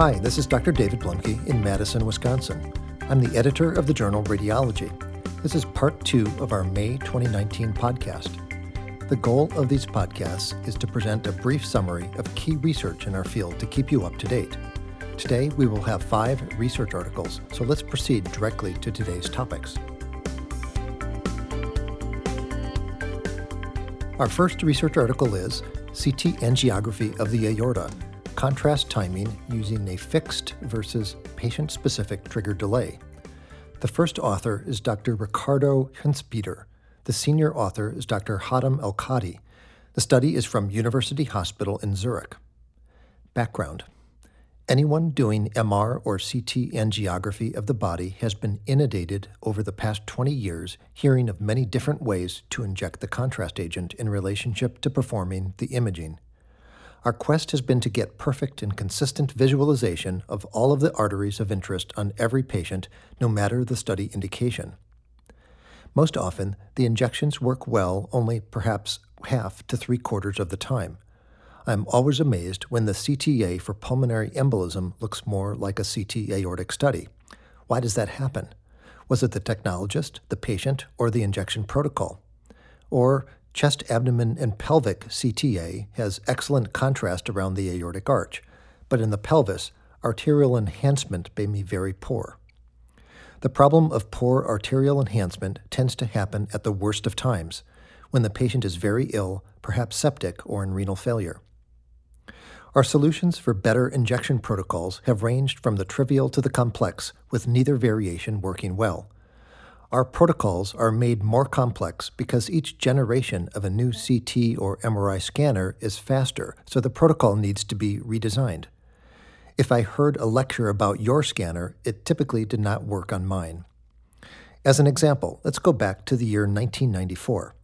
Hi, this is Dr. David Bluemke in Madison, Wisconsin. I'm the editor of the journal Radiology. This is part two of our May 2019 podcast. The goal of these podcasts is to present a brief summary of key research in our field to keep you up to date. Today, we will have five research articles, so let's proceed directly to today's topics. Our first research article is CT angiography of the aorta, contrast timing using a fixed versus patient specific trigger delay. The first author is Dr. Ricardo Hinzpeter. The senior author is Dr. Hatem Alkadhi. The study is from University Hospital in Zurich. Background Anyone doing MR or CT angiography of the body has been inundated over the past 20 years hearing of many different ways to inject the contrast agent in relationship to performing the imaging. Our quest has been to get perfect and consistent visualization of all of the arteries of interest on every patient, no matter the study indication. Most often, the injections work well only perhaps half to three quarters of the time. I'm always amazed when the CTA for pulmonary embolism looks more like a CT aortic study. Why does that happen? Was it the technologist, the patient, or the injection protocol? Or chest, abdomen, and pelvic CTA has excellent contrast around the aortic arch, but in the pelvis, arterial enhancement may be very poor. The problem of poor arterial enhancement tends to happen at the worst of times, when the patient is very ill, perhaps septic or in renal failure. Our solutions for better injection protocols have ranged from the trivial to the complex, with neither variation working well. Our protocols are made more complex because each generation of a new CT or MRI scanner is faster, so the protocol needs to be redesigned. If I heard a lecture about your scanner, it typically did not work on mine. As an example, let's go back to the year 1994.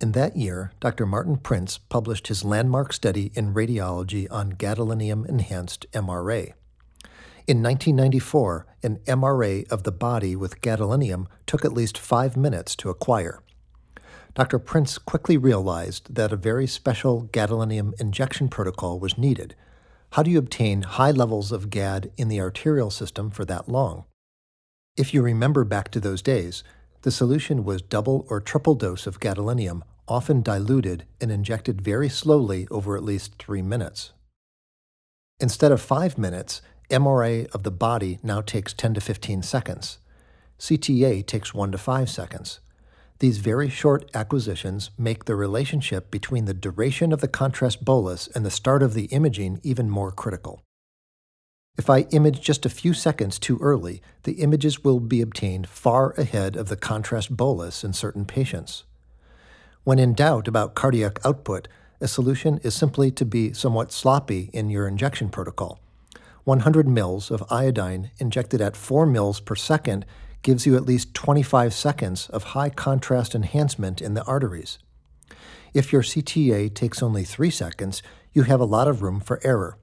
In that year, Dr. Martin Prince published his landmark study in radiology on gadolinium enhanced MRA. In 1994, an MRA of the body with gadolinium took at least five minutes to acquire. Dr. Prince quickly realized that a very special gadolinium injection protocol was needed. How do you obtain high levels of GAD in the arterial system for that long? If you remember back to those days, the solution was double or triple dose of gadolinium, often diluted and injected very slowly over at least three minutes. Instead of five minutes, MRA of the body now takes 10 to 15 seconds. CTA takes 1 to 5 seconds. These very short acquisitions make the relationship between the duration of the contrast bolus and the start of the imaging even more critical. If I image just a few seconds too early, the images will be obtained far ahead of the contrast bolus in certain patients. When in doubt about cardiac output, a solution is simply to be somewhat sloppy in your injection protocol. 100 mils of iodine injected at 4 mils per second gives you at least 25 seconds of high contrast enhancement in the arteries. If your CTA takes only 3 seconds, you have a lot of room for error.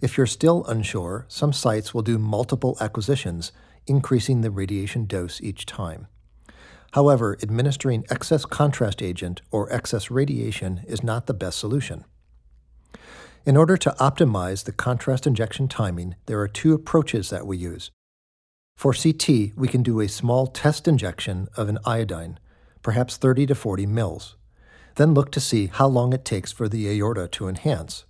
If you're still unsure, some sites will do multiple acquisitions, increasing the radiation dose each time. However, administering excess contrast agent or excess radiation is not the best solution. In order to optimize the contrast injection timing, there are two approaches that we use. For CT, we can do a small test injection of an iodine, perhaps 30 to 40 mils. Then look to see how long it takes for the aorta to enhance.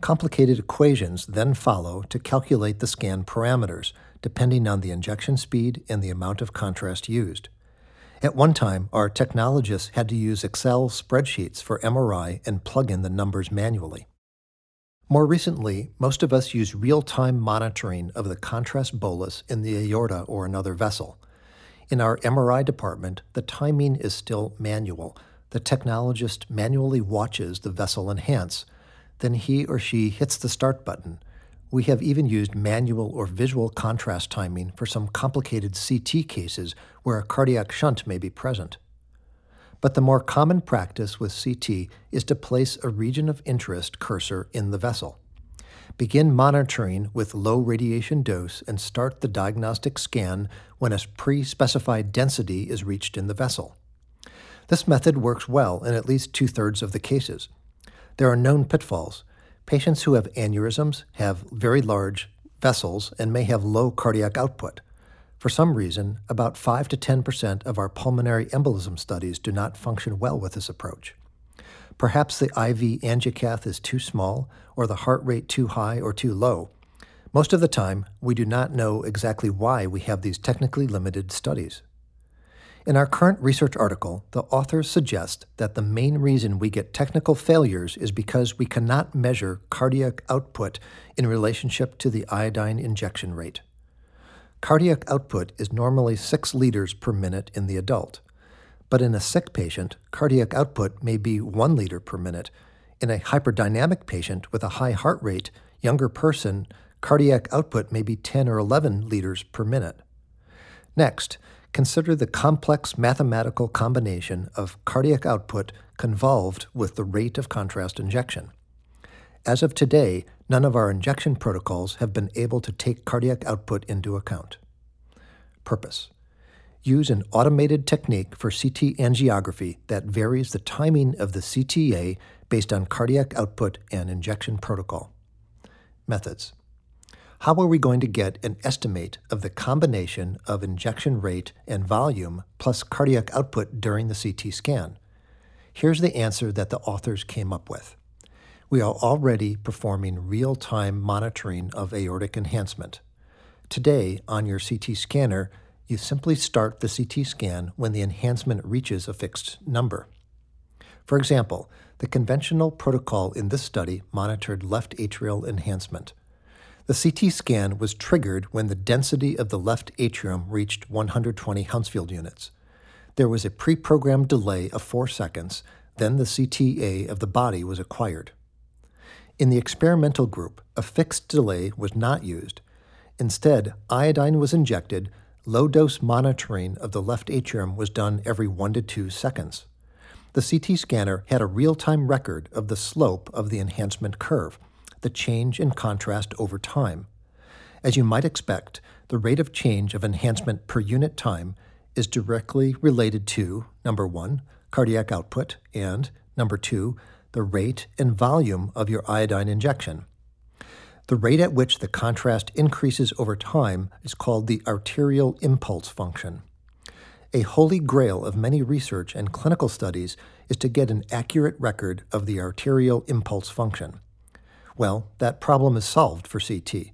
Complicated equations then follow to calculate the scan parameters, depending on the injection speed and the amount of contrast used. At one time, our technologists had to use Excel spreadsheets for MRI and plug in the numbers manually. More recently, most of us use real time monitoring of the contrast bolus in the aorta or another vessel. In our MRI department, the timing is still manual. The technologist manually watches the vessel enhance then he or she hits the start button. We have even used manual or visual contrast timing for some complicated CT cases where a cardiac shunt may be present. But the more common practice with CT is to place a region of interest cursor in the vessel. Begin monitoring with low radiation dose and start the diagnostic scan when a pre specified density is reached in the vessel. This method works well in at least two thirds of the cases. There are known pitfalls. Patients who have aneurysms have very large vessels and may have low cardiac output. For some reason, about 5 to 10% of our pulmonary embolism studies do not function well with this approach. Perhaps the IV angiocath is too small, or the heart rate too high or too low. Most of the time, we do not know exactly why we have these technically limited studies. In our current research article, the authors suggest that the main reason we get technical failures is because we cannot measure cardiac output in relationship to the iodine injection rate. Cardiac output is normally 6 liters per minute in the adult, but in a sick patient, cardiac output may be 1 liter per minute. In a hyperdynamic patient with a high heart rate, younger person, cardiac output may be 10 or 11 liters per minute. Next, consider the complex mathematical combination of cardiac output convolved with the rate of contrast injection. As of today, none of our injection protocols have been able to take cardiac output into account. Purpose Use an automated technique for CT angiography that varies the timing of the CTA based on cardiac output and injection protocol. Methods how are we going to get an estimate of the combination of injection rate and volume plus cardiac output during the CT scan? Here's the answer that the authors came up with. We are already performing real time monitoring of aortic enhancement. Today, on your CT scanner, you simply start the CT scan when the enhancement reaches a fixed number. For example, the conventional protocol in this study monitored left atrial enhancement. The CT scan was triggered when the density of the left atrium reached 120 Hounsfield units. There was a pre programmed delay of 4 seconds, then the CTA of the body was acquired. In the experimental group, a fixed delay was not used. Instead, iodine was injected, low dose monitoring of the left atrium was done every 1 to 2 seconds. The CT scanner had a real time record of the slope of the enhancement curve the change in contrast over time. As you might expect, the rate of change of enhancement per unit time is directly related to number one, cardiac output, and number two, the rate and volume of your iodine injection. The rate at which the contrast increases over time is called the arterial impulse function. A holy grail of many research and clinical studies is to get an accurate record of the arterial impulse function. Well, that problem is solved for CT.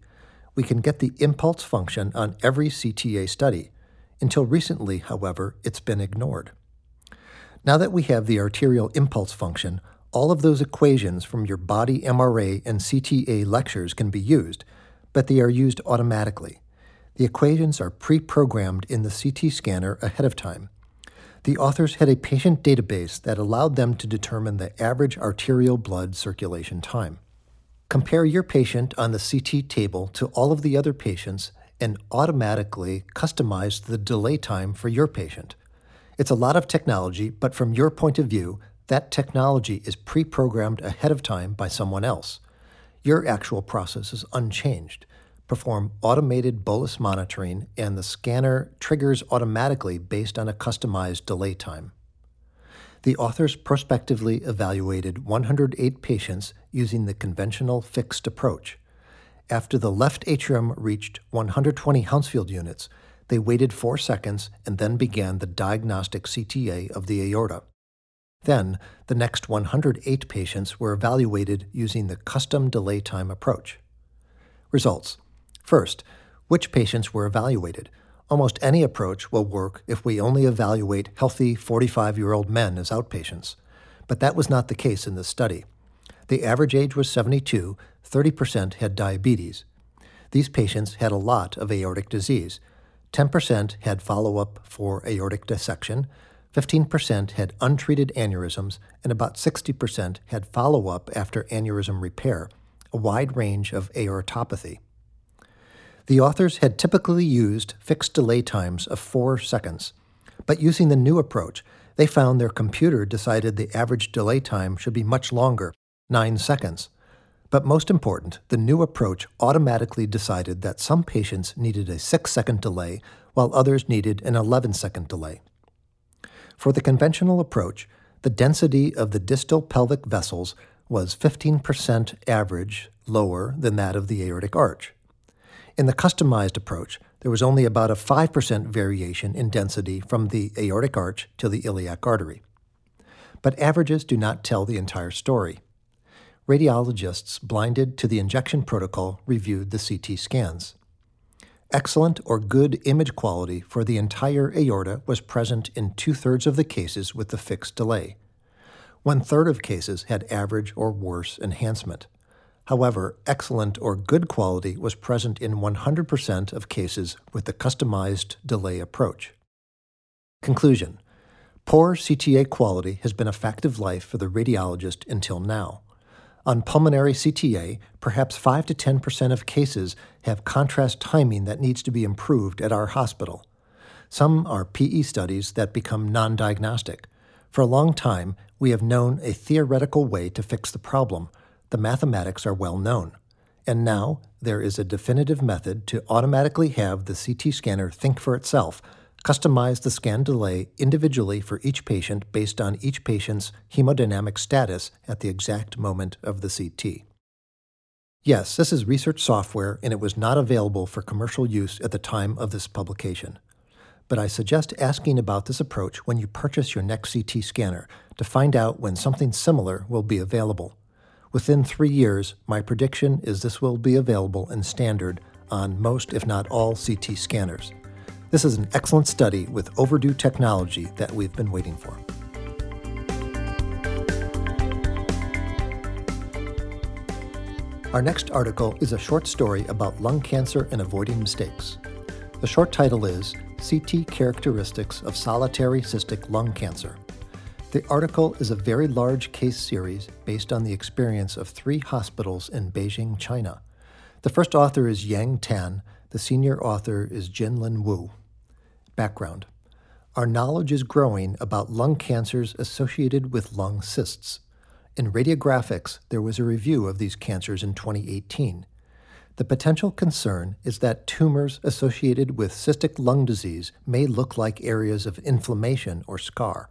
We can get the impulse function on every CTA study. Until recently, however, it's been ignored. Now that we have the arterial impulse function, all of those equations from your body MRA and CTA lectures can be used, but they are used automatically. The equations are pre programmed in the CT scanner ahead of time. The authors had a patient database that allowed them to determine the average arterial blood circulation time. Compare your patient on the CT table to all of the other patients and automatically customize the delay time for your patient. It's a lot of technology, but from your point of view, that technology is pre programmed ahead of time by someone else. Your actual process is unchanged. Perform automated bolus monitoring, and the scanner triggers automatically based on a customized delay time the authors prospectively evaluated 108 patients using the conventional fixed approach. After the left atrium reached 120 Hounsfield units, they waited four seconds and then began the diagnostic CTA of the aorta. Then, the next 108 patients were evaluated using the custom delay time approach. Results First, which patients were evaluated? Almost any approach will work if we only evaluate healthy 45 year old men as outpatients, but that was not the case in this study. The average age was 72, 30% had diabetes. These patients had a lot of aortic disease. 10% had follow up for aortic dissection, 15% had untreated aneurysms, and about 60% had follow up after aneurysm repair, a wide range of aortopathy. The authors had typically used fixed delay times of four seconds, but using the new approach, they found their computer decided the average delay time should be much longer, nine seconds. But most important, the new approach automatically decided that some patients needed a six second delay while others needed an 11 second delay. For the conventional approach, the density of the distal pelvic vessels was 15% average lower than that of the aortic arch. In the customized approach, there was only about a 5% variation in density from the aortic arch to the iliac artery. But averages do not tell the entire story. Radiologists blinded to the injection protocol reviewed the CT scans. Excellent or good image quality for the entire aorta was present in two thirds of the cases with the fixed delay. One third of cases had average or worse enhancement. However, excellent or good quality was present in 100% of cases with the customized delay approach. Conclusion Poor CTA quality has been a fact of life for the radiologist until now. On pulmonary CTA, perhaps 5 to 10% of cases have contrast timing that needs to be improved at our hospital. Some are PE studies that become non diagnostic. For a long time, we have known a theoretical way to fix the problem. The mathematics are well known. And now there is a definitive method to automatically have the CT scanner think for itself Customize the scan delay individually for each patient based on each patient's hemodynamic status at the exact moment of the CT. Yes, this is research software and it was not available for commercial use at the time of this publication. But I suggest asking about this approach when you purchase your next CT scanner to find out when something similar will be available. Within three years, my prediction is this will be available in standard on most, if not all, CT scanners. This is an excellent study with overdue technology that we've been waiting for. Our next article is a short story about lung cancer and avoiding mistakes. The short title is CT Characteristics of Solitary Cystic Lung Cancer. The article is a very large case series based on the experience of three hospitals in Beijing, China. The first author is Yang Tan, the senior author is Jinlin Wu. Background Our knowledge is growing about lung cancers associated with lung cysts. In radiographics, there was a review of these cancers in 2018. The potential concern is that tumors associated with cystic lung disease may look like areas of inflammation or scar.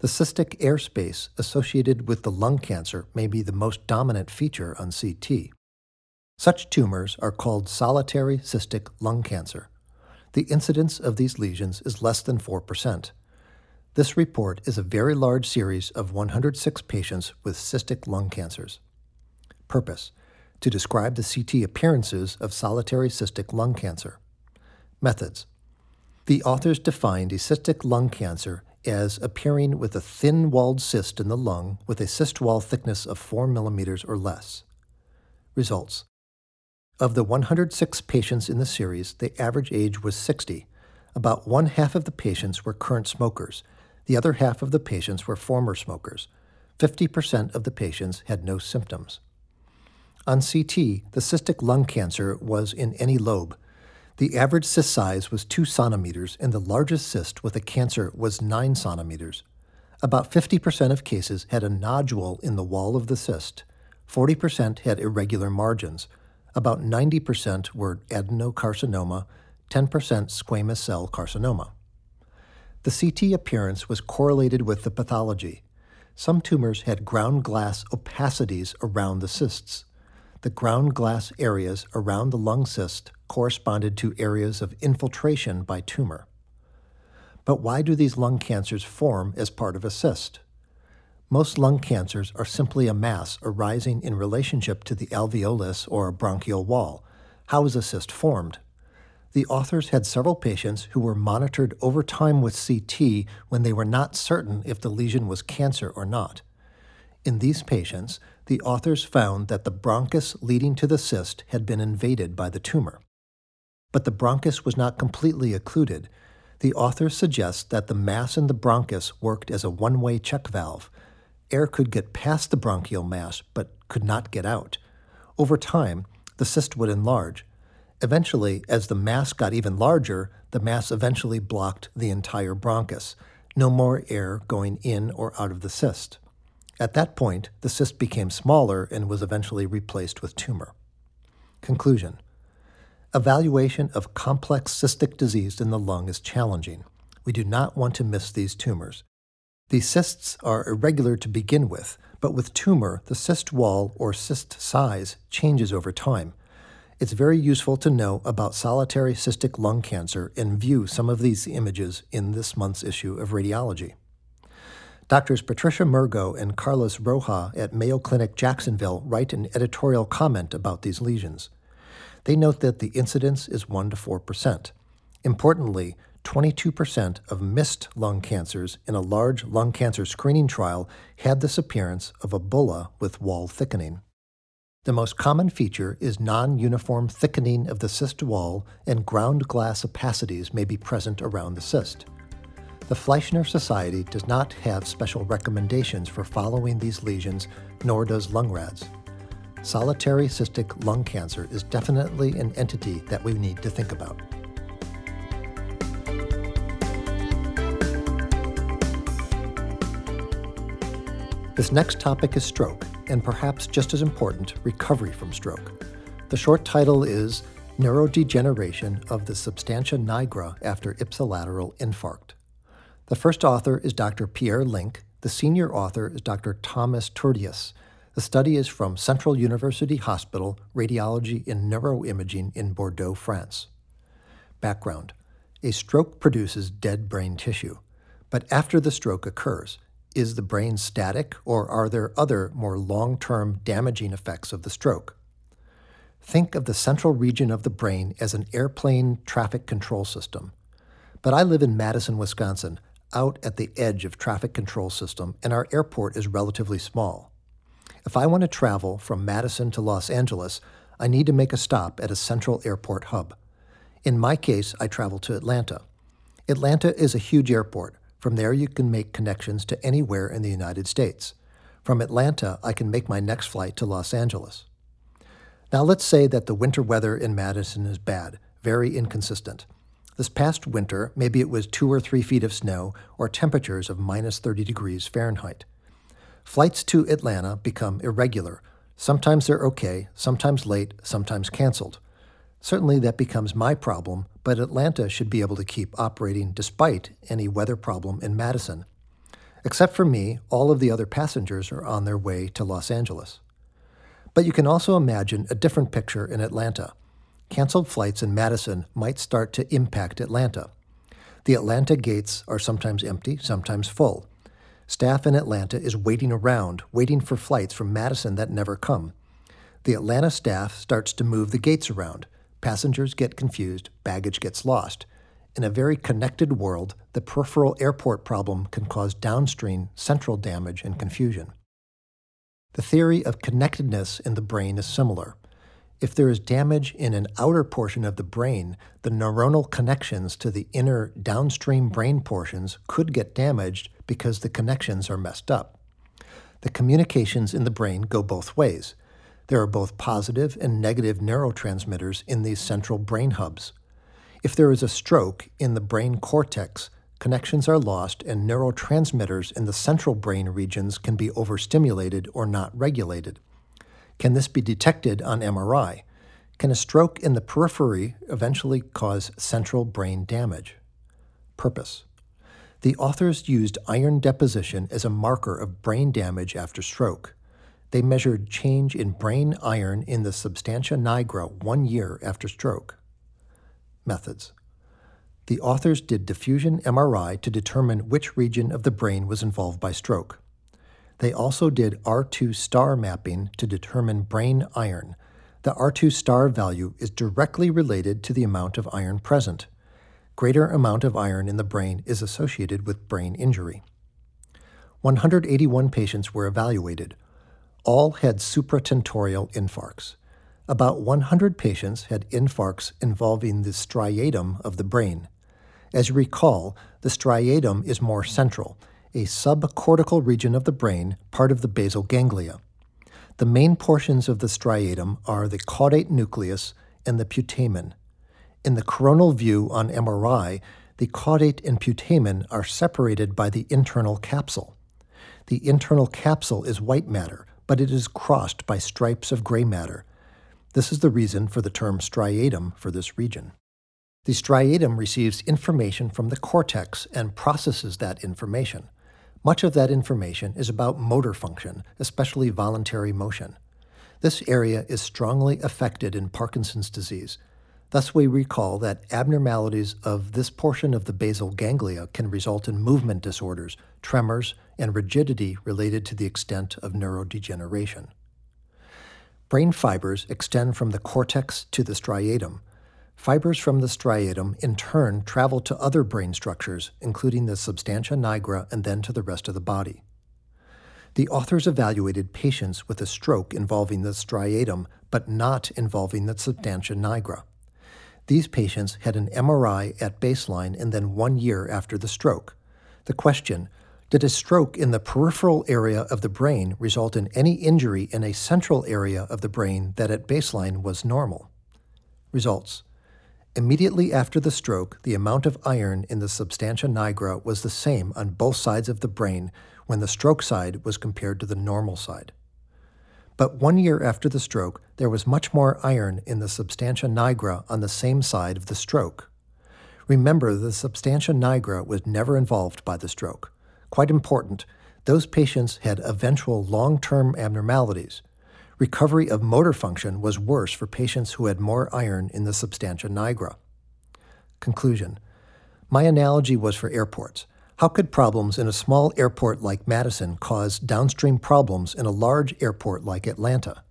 The cystic airspace associated with the lung cancer may be the most dominant feature on CT. Such tumors are called solitary cystic lung cancer the incidence of these lesions is less than 4%. This report is a very large series of 106 patients with cystic lung cancers. Purpose to describe the CT appearances of solitary cystic lung cancer. Methods The authors defined a cystic lung cancer as appearing with a thin walled cyst in the lung with a cyst wall thickness of 4 millimeters or less. Results of the 106 patients in the series, the average age was 60. About one half of the patients were current smokers. The other half of the patients were former smokers. 50% of the patients had no symptoms. On CT, the cystic lung cancer was in any lobe. The average cyst size was 2 centimeters, and the largest cyst with a cancer was 9 centimeters. About 50% of cases had a nodule in the wall of the cyst. 40% had irregular margins. About 90% were adenocarcinoma, 10% squamous cell carcinoma. The CT appearance was correlated with the pathology. Some tumors had ground glass opacities around the cysts. The ground glass areas around the lung cyst corresponded to areas of infiltration by tumor. But why do these lung cancers form as part of a cyst? Most lung cancers are simply a mass arising in relationship to the alveolus or bronchial wall. How is a cyst formed? The authors had several patients who were monitored over time with CT when they were not certain if the lesion was cancer or not. In these patients, the authors found that the bronchus leading to the cyst had been invaded by the tumor. But the bronchus was not completely occluded. The authors suggest that the mass in the bronchus worked as a one way check valve air could get past the bronchial mass but could not get out. Over time, the cyst would enlarge. Eventually, as the mass got even larger, the mass eventually blocked the entire bronchus. No more air going in or out of the cyst. At that point, the cyst became smaller and was eventually replaced with tumor. Conclusion Evaluation of complex cystic disease in the lung is challenging. We do not want to miss these tumors. These cysts are irregular to begin with, but with tumor, the cyst wall or cyst size changes over time. it's very useful to know about solitary cystic lung cancer and view some of these images in this month's issue of Radiology. Doctors Patricia Mergo and Carlos Roja at Mayo Clinic Jacksonville write an editorial comment about these lesions. They note that the incidence is 1 to 4%. Importantly, 22% of missed lung cancers in a large lung cancer screening trial had this appearance of a bulla with wall thickening. The most common feature is non uniform thickening of the cyst wall, and ground glass opacities may be present around the cyst. The Fleischner Society does not have special recommendations for following these lesions, nor does Lung-RADS. Solitary cystic lung cancer is definitely an entity that we need to think about. This next topic is stroke, and perhaps just as important, recovery from stroke. The short title is Neurodegeneration of the Substantia nigra after ipsilateral infarct. The first author is Dr. Pierre Linck. The senior author is Dr. Thomas Tourdias. The study is from Central University Hospital, Radiology and Neuroimaging in Bordeaux, France. Background A stroke produces dead brain tissue. But after the stroke occurs, is the brain static or are there other, more long term damaging effects of the stroke? Think of the central region of the brain as an airplane traffic control system. But I live in Madison, Wisconsin, out at the edge of traffic control system, and our airport is relatively small. If I want to travel from Madison to Los Angeles, I need to make a stop at a central airport hub. In my case, I travel to Atlanta. Atlanta is a huge airport. From there, you can make connections to anywhere in the United States. From Atlanta, I can make my next flight to Los Angeles. Now, let's say that the winter weather in Madison is bad, very inconsistent. This past winter, maybe it was two or three feet of snow or temperatures of minus 30 degrees Fahrenheit. Flights to Atlanta become irregular. Sometimes they're okay, sometimes late, sometimes canceled. Certainly that becomes my problem, but Atlanta should be able to keep operating despite any weather problem in Madison. Except for me, all of the other passengers are on their way to Los Angeles. But you can also imagine a different picture in Atlanta canceled flights in Madison might start to impact Atlanta. The Atlanta gates are sometimes empty, sometimes full. Staff in Atlanta is waiting around, waiting for flights from Madison that never come. The Atlanta staff starts to move the gates around. Passengers get confused, baggage gets lost. In a very connected world, the peripheral airport problem can cause downstream central damage and confusion. The theory of connectedness in the brain is similar. If there is damage in an outer portion of the brain, the neuronal connections to the inner downstream brain portions could get damaged because the connections are messed up. The communications in the brain go both ways. There are both positive and negative neurotransmitters in these central brain hubs. If there is a stroke in the brain cortex, connections are lost and neurotransmitters in the central brain regions can be overstimulated or not regulated. Can this be detected on MRI? Can a stroke in the periphery eventually cause central brain damage? Purpose. The authors used iron deposition as a marker of brain damage after stroke. They measured change in brain iron in the substantia nigra one year after stroke. Methods. The authors did diffusion MRI to determine which region of the brain was involved by stroke. They also did R2 star mapping to determine brain iron. The R2 star value is directly related to the amount of iron present. Greater amount of iron in the brain is associated with brain injury. 181 patients were evaluated. All had supratentorial infarcts. About 100 patients had infarcts involving the striatum of the brain. As you recall, the striatum is more central a subcortical region of the brain, part of the basal ganglia. The main portions of the striatum are the caudate nucleus and the putamen. In the coronal view on MRI, the caudate and putamen are separated by the internal capsule. The internal capsule is white matter, but it is crossed by stripes of gray matter. This is the reason for the term striatum for this region. The striatum receives information from the cortex and processes that information. Much of that information is about motor function, especially voluntary motion. This area is strongly affected in Parkinson's disease. Thus, we recall that abnormalities of this portion of the basal ganglia can result in movement disorders, tremors, and rigidity related to the extent of neurodegeneration. Brain fibers extend from the cortex to the striatum. Fibers from the striatum, in turn, travel to other brain structures, including the substantia nigra and then to the rest of the body. The authors evaluated patients with a stroke involving the striatum but not involving the substantia nigra. These patients had an MRI at baseline and then one year after the stroke. The question did a stroke in the peripheral area of the brain result in any injury in a central area of the brain that at baseline was normal? Results Immediately after the stroke, the amount of iron in the substantia nigra was the same on both sides of the brain when the stroke side was compared to the normal side. But one year after the stroke, there was much more iron in the substantia nigra on the same side of the stroke. Remember, the substantia nigra was never involved by the stroke. Quite important, those patients had eventual long term abnormalities. Recovery of motor function was worse for patients who had more iron in the substantia nigra. Conclusion My analogy was for airports. How could problems in a small airport like Madison cause downstream problems in a large airport like Atlanta?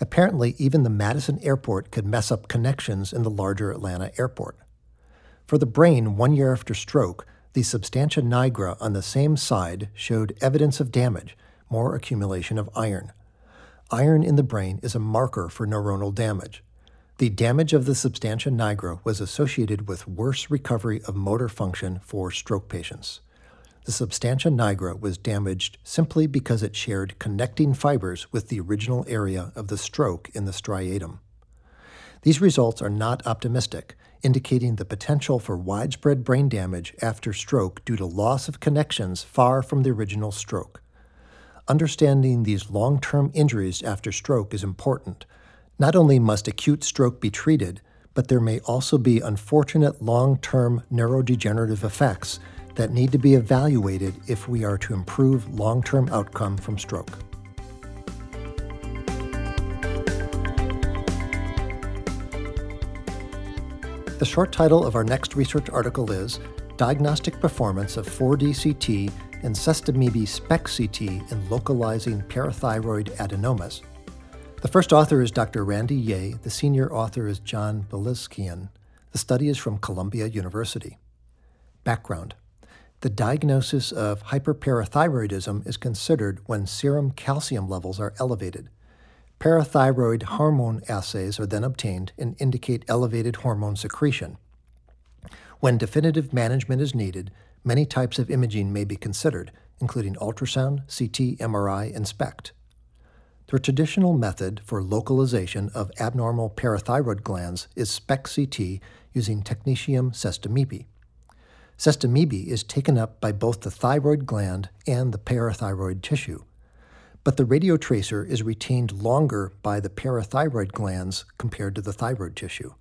Apparently, even the Madison airport could mess up connections in the larger Atlanta airport. For the brain, one year after stroke, the substantia nigra on the same side showed evidence of damage, more accumulation of iron. Iron in the brain is a marker for neuronal damage. The damage of the substantia nigra was associated with worse recovery of motor function for stroke patients. The substantia nigra was damaged simply because it shared connecting fibers with the original area of the stroke in the striatum. These results are not optimistic, indicating the potential for widespread brain damage after stroke due to loss of connections far from the original stroke. Understanding these long term injuries after stroke is important. Not only must acute stroke be treated, but there may also be unfortunate long term neurodegenerative effects that need to be evaluated if we are to improve long term outcome from stroke. The short title of our next research article is Diagnostic Performance of 4D CT and Sestamibi SPECT CT in Localizing Parathyroid Adenomas. The first author is Dr. Randy Yeh, the senior author is John Bilezikian. The study is from Columbia University. Background The diagnosis of hyperparathyroidism is considered when serum calcium levels are elevated. Parathyroid hormone assays are then obtained and indicate elevated hormone secretion. When definitive management is needed, many types of imaging may be considered, including ultrasound, CT, MRI, and SPECT. The traditional method for localization of abnormal parathyroid glands is SPECT CT using technetium sestamibi. Sestamibi is taken up by both the thyroid gland and the parathyroid tissue but the radiotracer is retained longer by the parathyroid glands compared to the thyroid tissue.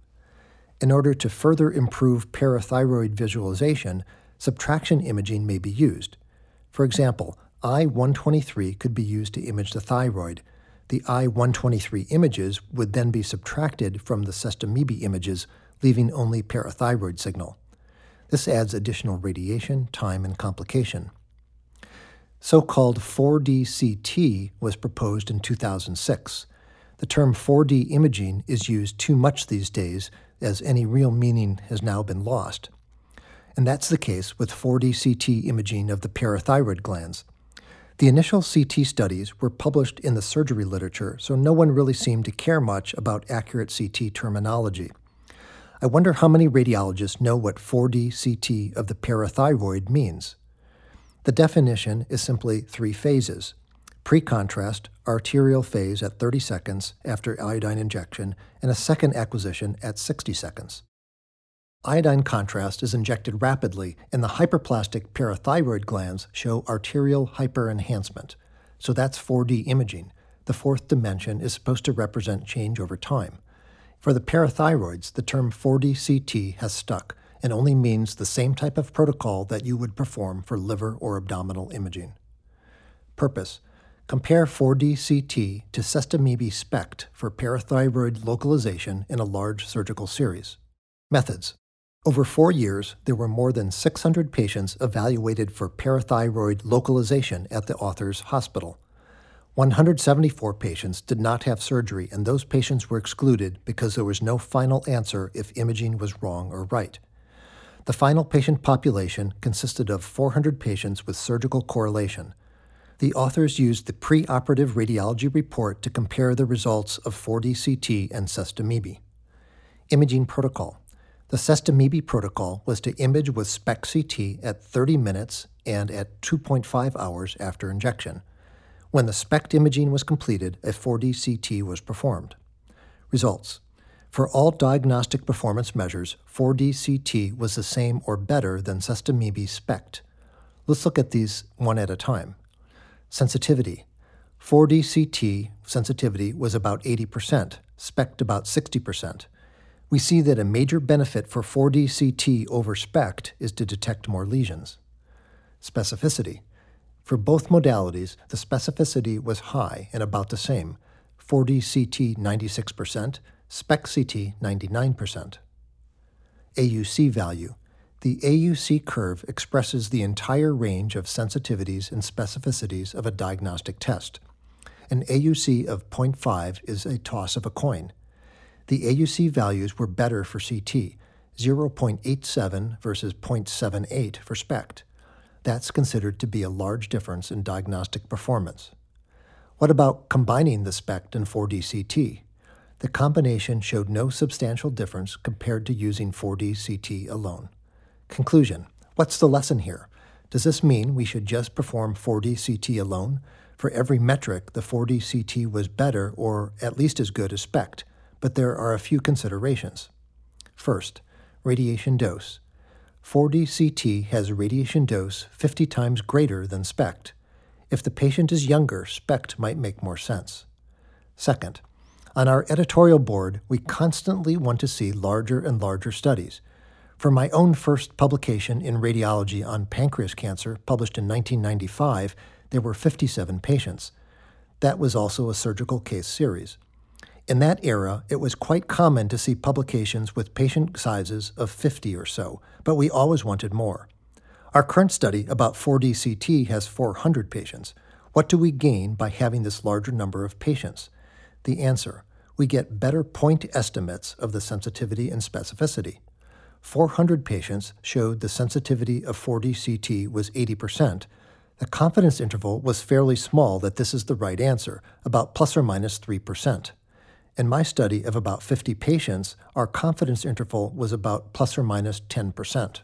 In order to further improve parathyroid visualization, subtraction imaging may be used. For example, I 123 could be used to image the thyroid. The I 123 images would then be subtracted from the sestamibi images, leaving only parathyroid signal. This adds additional radiation, time, and complication. So called 4D CT was proposed in 2006. The term 4D imaging is used too much these days, as any real meaning has now been lost. And that's the case with 4D CT imaging of the parathyroid glands. The initial CT studies were published in the surgery literature, so no one really seemed to care much about accurate CT terminology. I wonder how many radiologists know what 4D CT of the parathyroid means. The definition is simply three phases pre-contrast, arterial phase at 30 seconds after iodine injection, and a second acquisition at 60 seconds. Iodine contrast is injected rapidly, and the hyperplastic parathyroid glands show arterial hyperenhancement. So that's 4D imaging. The fourth dimension is supposed to represent change over time. For the parathyroids, the term 4D CT has stuck, and only means the same type of protocol that you would perform for liver or abdominal imaging. Purpose Compare 4D CT to Sestamibi SPECT for parathyroid localization in a large surgical series. Methods. Over four years, there were more than 600 patients evaluated for parathyroid localization at the author's hospital. 174 patients did not have surgery, and those patients were excluded because there was no final answer if imaging was wrong or right. The final patient population consisted of 400 patients with surgical correlation the authors used the preoperative radiology report to compare the results of 4D CT and Sestamibi. Imaging protocol. The Sestamibi protocol was to image with SPECT CT at 30 minutes and at 2.5 hours after injection. When the SPECT imaging was completed, a 4D CT was performed. Results. For all diagnostic performance measures, 4D CT was the same or better than Sestamibi SPECT. Let's look at these one at a time. Sensitivity 4D CT sensitivity was about 80%, SPECT about 60%. We see that a major benefit for 4D CT over SPECT is to detect more lesions. Specificity For both modalities, the specificity was high and about the same 4D CT 96%, SPECT CT 99%. AUC value the AUC curve expresses the entire range of sensitivities and specificities of a diagnostic test. An AUC of 0.5 is a toss of a coin. The AUC values were better for CT, 0.87 versus 0.78 for SPECT. That's considered to be a large difference in diagnostic performance. What about combining the SPECT and 4D CT? The combination showed no substantial difference compared to using 4D CT alone. Conclusion What's the lesson here? Does this mean we should just perform 4D CT alone? For every metric, the 4D CT was better or at least as good as SPECT, but there are a few considerations. First, radiation dose. 4D CT has a radiation dose 50 times greater than SPECT. If the patient is younger, SPECT might make more sense. Second, on our editorial board, we constantly want to see larger and larger studies. For my own first publication in radiology on pancreas cancer, published in 1995, there were 57 patients. That was also a surgical case series. In that era, it was quite common to see publications with patient sizes of 50 or so, but we always wanted more. Our current study about 4D CT has 400 patients. What do we gain by having this larger number of patients? The answer we get better point estimates of the sensitivity and specificity. 400 patients showed the sensitivity of 4D CT was 80%. The confidence interval was fairly small that this is the right answer, about plus or minus 3%. In my study of about 50 patients, our confidence interval was about plus or minus 10%.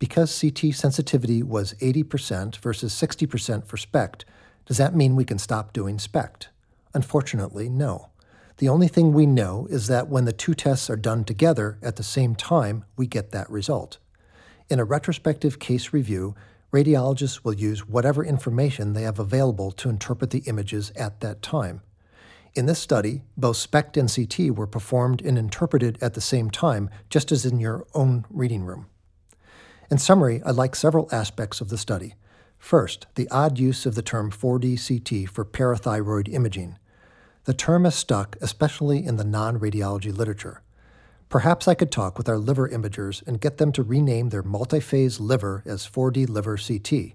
Because CT sensitivity was 80% versus 60% for SPECT, does that mean we can stop doing SPECT? Unfortunately, no. The only thing we know is that when the two tests are done together at the same time, we get that result. In a retrospective case review, radiologists will use whatever information they have available to interpret the images at that time. In this study, both SPECT and CT were performed and interpreted at the same time, just as in your own reading room. In summary, I like several aspects of the study. First, the odd use of the term 4D CT for parathyroid imaging. The term is stuck, especially in the non radiology literature. Perhaps I could talk with our liver imagers and get them to rename their multiphase liver as 4D liver CT.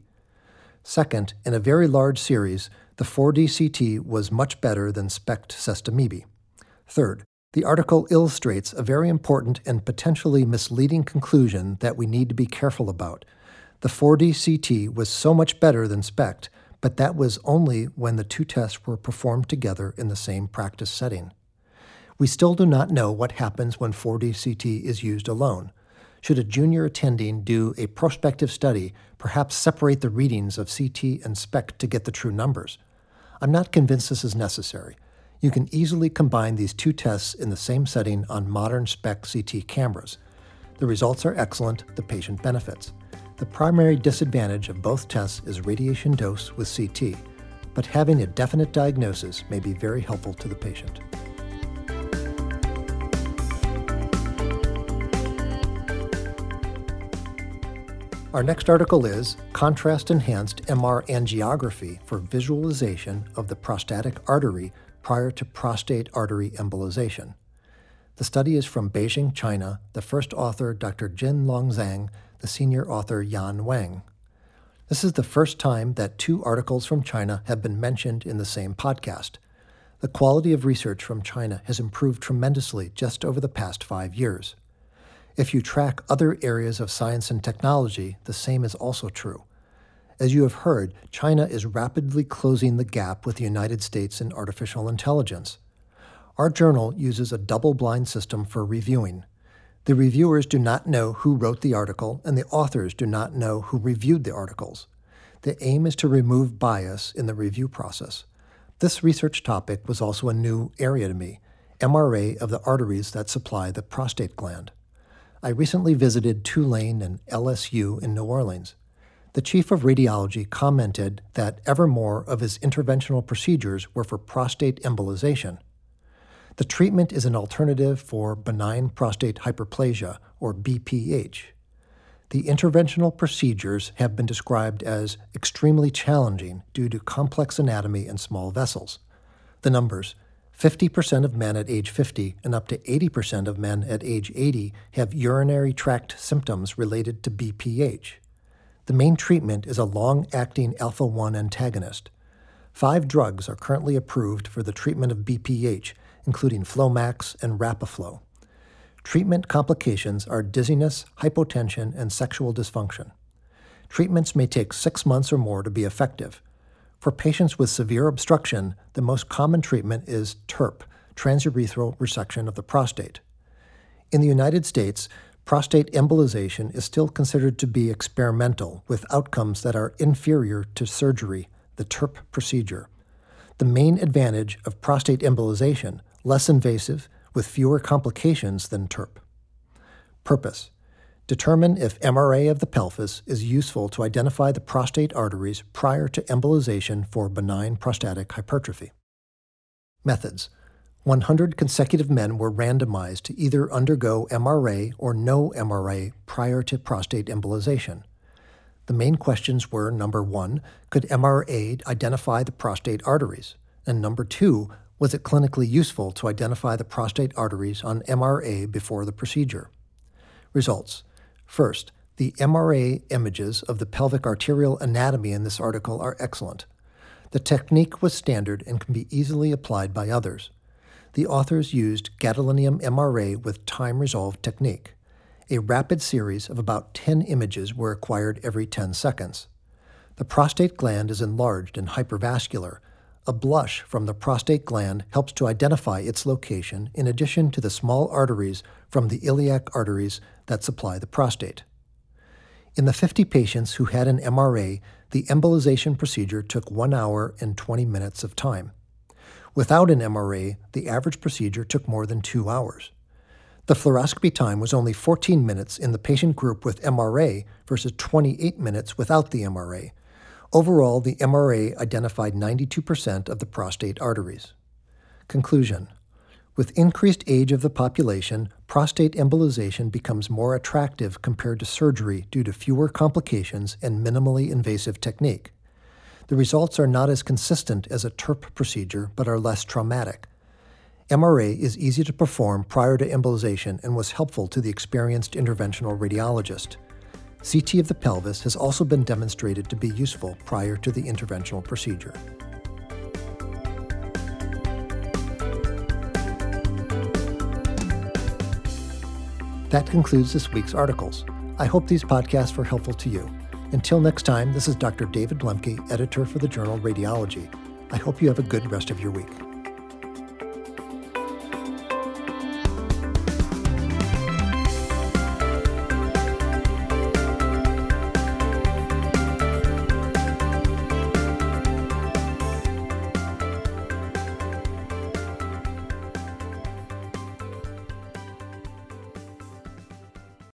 Second, in a very large series, the 4D CT was much better than SPECT Sestamibi. Third, the article illustrates a very important and potentially misleading conclusion that we need to be careful about. The 4D CT was so much better than SPECT but that was only when the two tests were performed together in the same practice setting. We still do not know what happens when 4D CT is used alone. Should a junior attending do a prospective study, perhaps separate the readings of CT and SPECT to get the true numbers? I'm not convinced this is necessary. You can easily combine these two tests in the same setting on modern SPECT CT cameras. The results are excellent, the patient benefits. The primary disadvantage of both tests is radiation dose with CT, but having a definite diagnosis may be very helpful to the patient. Our next article is Contrast Enhanced MR Angiography for Visualization of the Prostatic Artery Prior to Prostate Artery Embolization. The study is from Beijing, China, the first author, Dr. Jin Long Zhang, the senior author, Yan Wang. This is the first time that two articles from China have been mentioned in the same podcast. The quality of research from China has improved tremendously just over the past five years. If you track other areas of science and technology, the same is also true. As you have heard, China is rapidly closing the gap with the United States in artificial intelligence. Our journal uses a double blind system for reviewing. The reviewers do not know who wrote the article, and the authors do not know who reviewed the articles. The aim is to remove bias in the review process. This research topic was also a new area to me MRA of the arteries that supply the prostate gland. I recently visited Tulane and LSU in New Orleans. The chief of radiology commented that ever more of his interventional procedures were for prostate embolization. The treatment is an alternative for benign prostate hyperplasia, or BPH. The interventional procedures have been described as extremely challenging due to complex anatomy and small vessels. The numbers 50% of men at age 50 and up to 80% of men at age 80 have urinary tract symptoms related to BPH. The main treatment is a long acting alpha 1 antagonist. Five drugs are currently approved for the treatment of BPH, including Flomax and Rapaflo. Treatment complications are dizziness, hypotension, and sexual dysfunction. Treatments may take six months or more to be effective. For patients with severe obstruction, the most common treatment is TURP, transurethral resection of the prostate. In the United States, prostate embolization is still considered to be experimental with outcomes that are inferior to surgery, the TURP procedure. The main advantage of prostate embolization, less invasive, with fewer complications than TURP. Purpose Determine if MRA of the pelvis is useful to identify the prostate arteries prior to embolization for benign prostatic hypertrophy. Methods 100 consecutive men were randomized to either undergo MRA or no MRA prior to prostate embolization. The main questions were number one, could MRA identify the prostate arteries? And number two, was it clinically useful to identify the prostate arteries on MRA before the procedure? Results First, the MRA images of the pelvic arterial anatomy in this article are excellent. The technique was standard and can be easily applied by others. The authors used gadolinium MRA with time resolved technique. A rapid series of about 10 images were acquired every 10 seconds. The prostate gland is enlarged and hypervascular. A blush from the prostate gland helps to identify its location in addition to the small arteries from the iliac arteries that supply the prostate. In the 50 patients who had an MRA, the embolization procedure took 1 hour and 20 minutes of time. Without an MRA, the average procedure took more than 2 hours. The fluoroscopy time was only 14 minutes in the patient group with MRA versus 28 minutes without the MRA. Overall, the MRA identified 92% of the prostate arteries. Conclusion with increased age of the population, prostate embolization becomes more attractive compared to surgery due to fewer complications and minimally invasive technique. The results are not as consistent as a TURP procedure, but are less traumatic. MRA is easy to perform prior to embolization and was helpful to the experienced interventional radiologist. CT of the pelvis has also been demonstrated to be useful prior to the interventional procedure. That concludes this week's articles. I hope these podcasts were helpful to you. Until next time, this is Dr. David Bluemke, editor for the journal Radiology. I hope you have a good rest of your week.